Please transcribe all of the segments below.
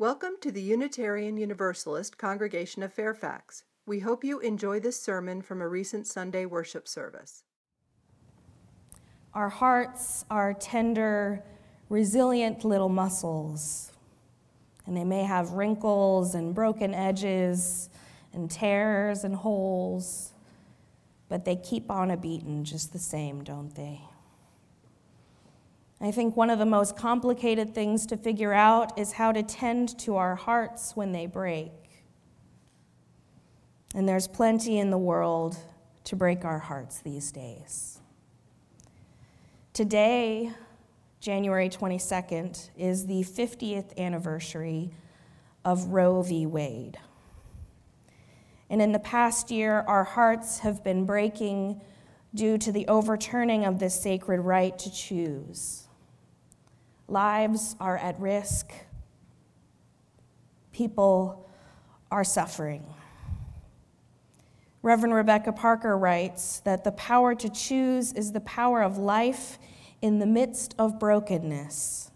Welcome to the Unitarian Universalist Congregation of Fairfax. We hope you enjoy this sermon from a recent Sunday worship service. Our hearts are tender, resilient little muscles, and they may have wrinkles and broken edges and tears and holes, but they keep on a beating just the same, don't they? I think one of the most complicated things to figure out is how to tend to our hearts when they break. And there's plenty in the world to break our hearts these days. Today, January 22nd, is the 50th anniversary of Roe v. Wade. And in the past year, our hearts have been breaking due to the overturning of this sacred right to choose. Lives are at risk. People are suffering. Reverend Rebecca Parker writes that the power to choose is the power of life in the midst of brokenness.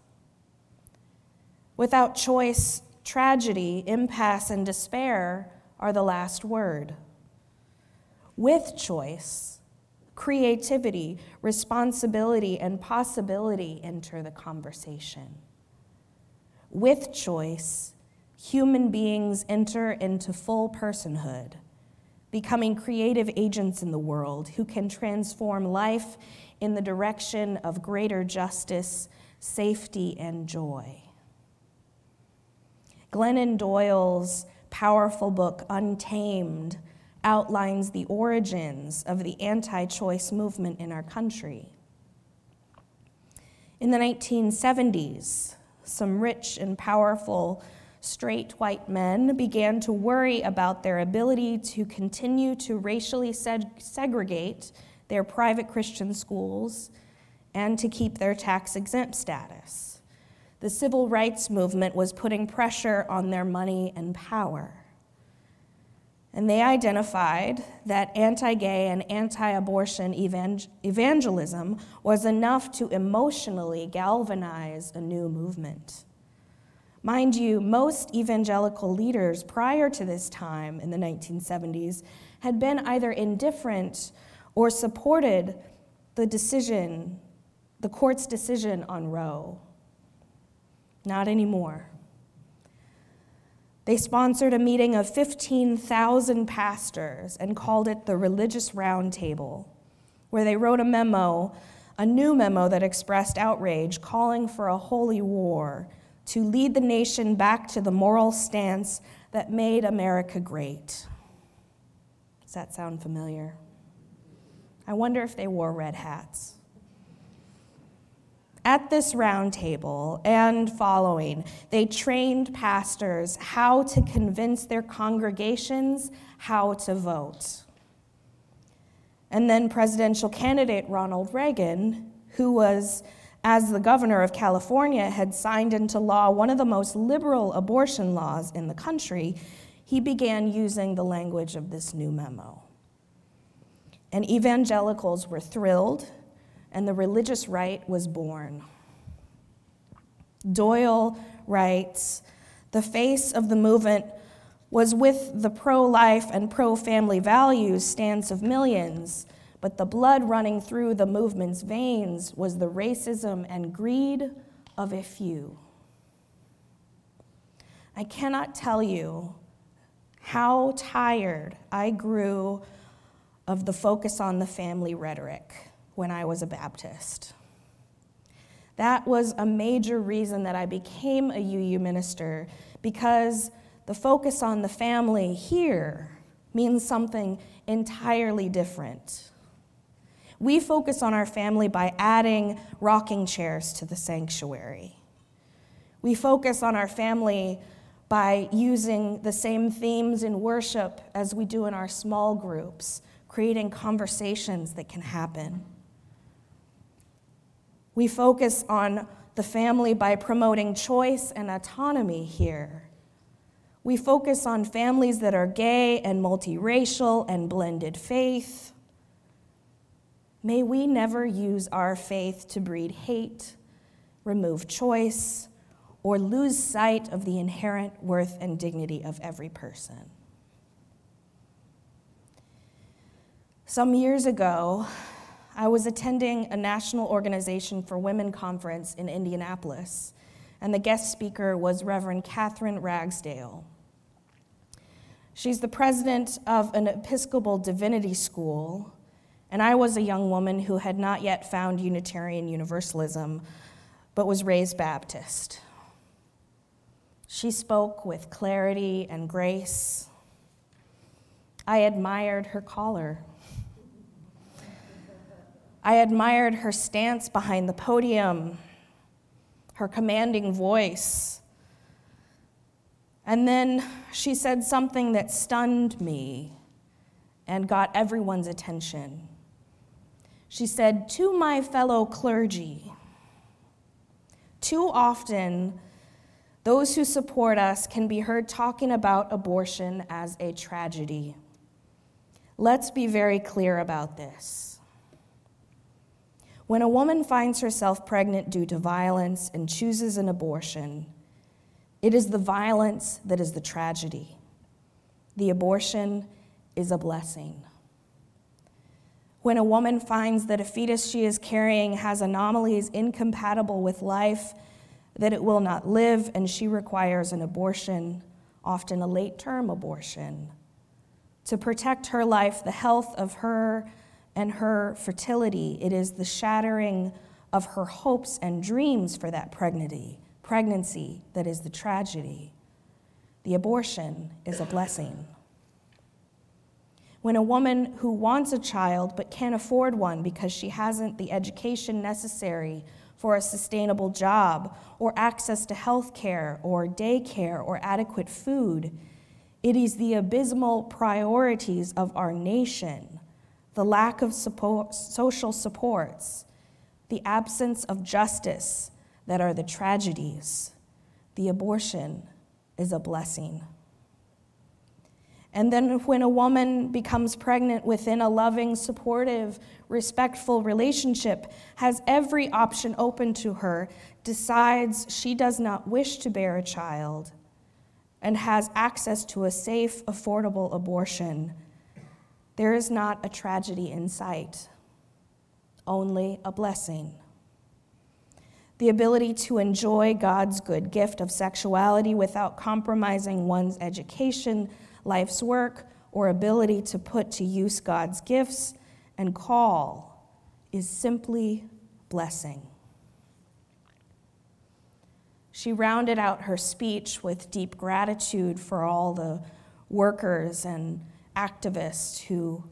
Without choice, tragedy, impasse, and despair are the last word. With choice, creativity, responsibility, and possibility enter the conversation. With choice, human beings enter into full personhood, becoming creative agents in the world who can transform life in the direction of greater justice, safety, and joy. Glennon Doyle's powerful book, Untamed, outlines the origins of the anti choice movement in our country. In the 1970s, some rich and powerful straight white men began to worry about their ability to continue to racially seg- segregate their private Christian schools and to keep their tax exempt status. The civil rights movement was putting pressure on their money and power. And they identified that anti gay and anti abortion evangelism was enough to emotionally galvanize a new movement. Mind you, most evangelical leaders prior to this time in the 1970s had been either indifferent or supported the decision, the court's decision on Roe. Not anymore. They sponsored a meeting of 15,000 pastors and called it the Religious Roundtable, where they wrote a memo, a new memo that expressed outrage, calling for a holy war to lead the nation back to the moral stance that made America great. Does that sound familiar? I wonder if they wore red hats. At this roundtable and following, they trained pastors how to convince their congregations how to vote. And then presidential candidate Ronald Reagan, who was, as the governor of California, had signed into law one of the most liberal abortion laws in the country, he began using the language of this new memo. And evangelicals were thrilled and the religious right was born. Doyle writes The face of the movement was with the pro life and pro family values stance of millions, but the blood running through the movement's veins was the racism and greed of a few. I cannot tell you how tired I grew of the focus on the family rhetoric when I was a Baptist. That was a major reason that I became a UU minister because the focus on the family here means something entirely different. We focus on our family by adding rocking chairs to the sanctuary. We focus on our family by using the same themes in worship as we do in our small groups, creating conversations that can happen. We focus on the family by promoting choice and autonomy here. We focus on families that are gay and multiracial and blended faith. May we never use our faith to breed hate, remove choice, or lose sight of the inherent worth and dignity of every person. Some years ago, I was attending a National Organization for Women conference in Indianapolis, and the guest speaker was Reverend Katherine Ragsdale. She's the president of an Episcopal divinity school, and I was a young woman who had not yet found Unitarian Universalism, but was raised Baptist. She spoke with clarity and grace. I admired her collar. I admired her stance behind the podium, her commanding voice. And then she said something that stunned me and got everyone's attention. She said, To my fellow clergy, too often, those who support us can be heard talking about abortion as a tragedy. Let's be very clear about this. When a woman finds herself pregnant due to violence and chooses an abortion, it is the violence that is the tragedy. The abortion is a blessing. When a woman finds that a fetus she is carrying has anomalies incompatible with life, that it will not live, and she requires an abortion, often a late term abortion, to protect her life, the health of her and her fertility. It is the shattering of her hopes and dreams for that pregnancy, pregnancy that is the tragedy. The abortion is a blessing. When a woman who wants a child but can't afford one because she hasn't the education necessary for a sustainable job or access to health care or daycare or adequate food, it is the abysmal priorities of our nation, the lack of support, social supports, the absence of justice that are the tragedies. The abortion is a blessing. And then, when a woman becomes pregnant within a loving, supportive, respectful relationship, has every option open to her, decides she does not wish to bear a child, and has access to a safe, affordable abortion, there is not a tragedy in sight, only a blessing. The ability to enjoy God's good gift of sexuality without compromising one's education life's work, or ability to put to use God's gifts and call is simply blessing. She rounded out her speech with deep gratitude for all the workers and activists who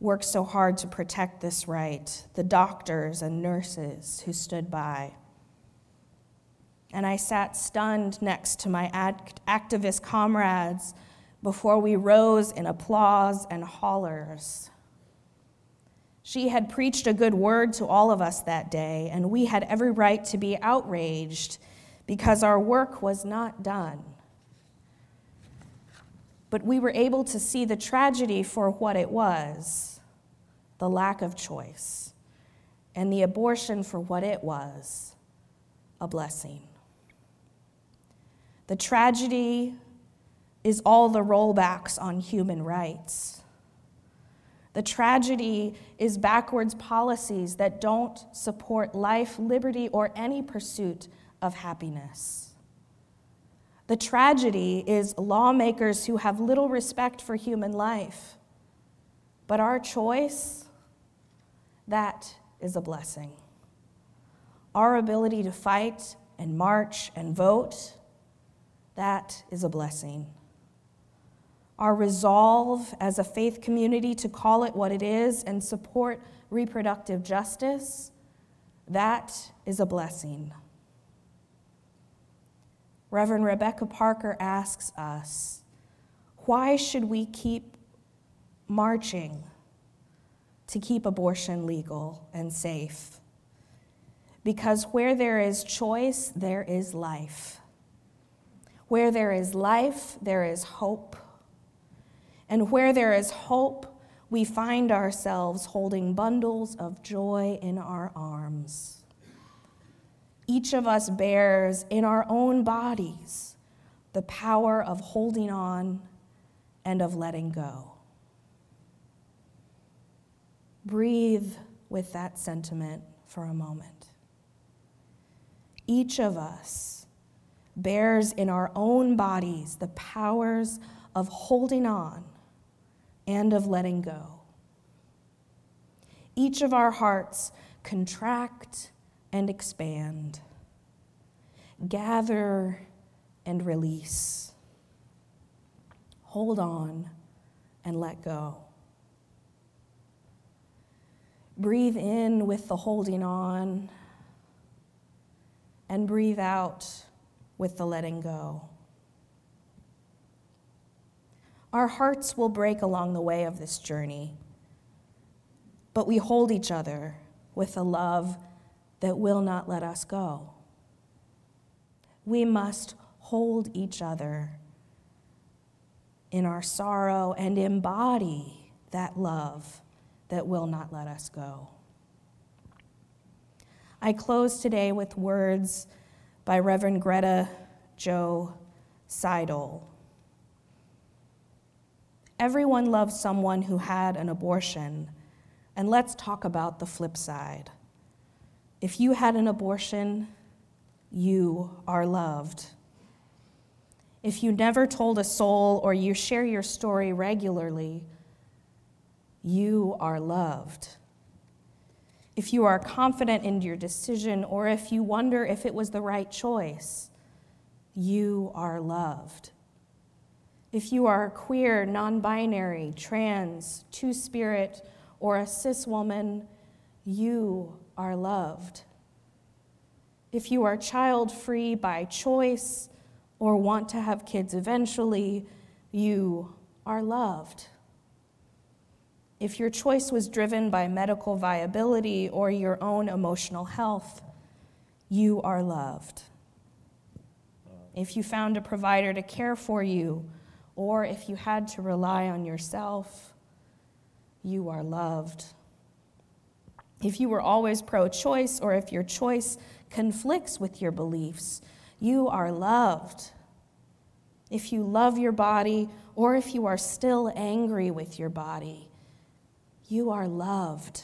worked so hard to protect this right, the doctors and nurses who stood by. And I sat stunned next to my activist comrades before we rose in applause and hollers. She had preached a good word to all of us that day, and we had every right to be outraged because our work was not done. But we were able to see the tragedy for what it was the lack of choice, and the abortion for what it was a blessing. The tragedy is all the rollbacks on human rights. The tragedy is backwards policies that don't support life, liberty, or any pursuit of happiness. The tragedy is lawmakers who have little respect for human life. But our choice, that is a blessing. Our ability to fight and march and vote, that is a blessing our resolve as a faith community to call it what it is and support reproductive justice, that is a blessing. Reverend Rebecca Parker asks us, why should we keep marching to keep abortion legal and safe? Because where there is choice, there is life. Where there is life, there is hope. And where there is hope, we find ourselves holding bundles of joy in our arms. Each of us bears in our own bodies the power of holding on and of letting go. Breathe with that sentiment for a moment. Each of us bears in our own bodies the powers of holding on and of letting go. Each of our hearts contract and expand, gather and release, hold on and let go. Breathe in with the holding on, and breathe out with the letting go. Our hearts will break along the way of this journey, but we hold each other with a love that will not let us go. We must hold each other in our sorrow and embody that love that will not let us go. I close today with words by Reverend Greta Jo Seidel. Everyone loves someone who had an abortion, and let's talk about the flip side. If you had an abortion, you are loved. If you never told a soul or you share your story regularly, you are loved. If you are confident in your decision or if you wonder if it was the right choice, you are loved. If you are queer, non binary, trans, two spirit, or a cis woman, you are loved. If you are child free by choice or want to have kids eventually, you are loved. If your choice was driven by medical viability or your own emotional health, you are loved. If you found a provider to care for you, or if you had to rely on yourself, you are loved. If you were always pro choice, or if your choice conflicts with your beliefs, you are loved. If you love your body, or if you are still angry with your body, you are loved.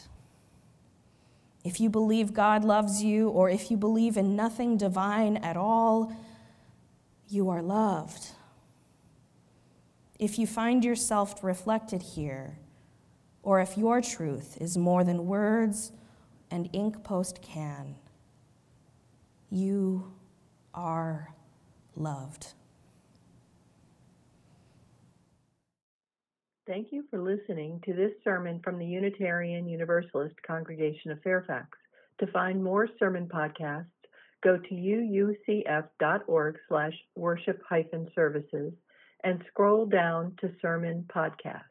If you believe God loves you, or if you believe in nothing divine at all, you are loved. If you find yourself reflected here, or if your truth is more than words and ink post can, you are loved. Thank you for listening to this sermon from the Unitarian Universalist Congregation of Fairfax. To find more sermon podcasts, go to uucf.org slash worship hyphen services and scroll down to sermon podcast.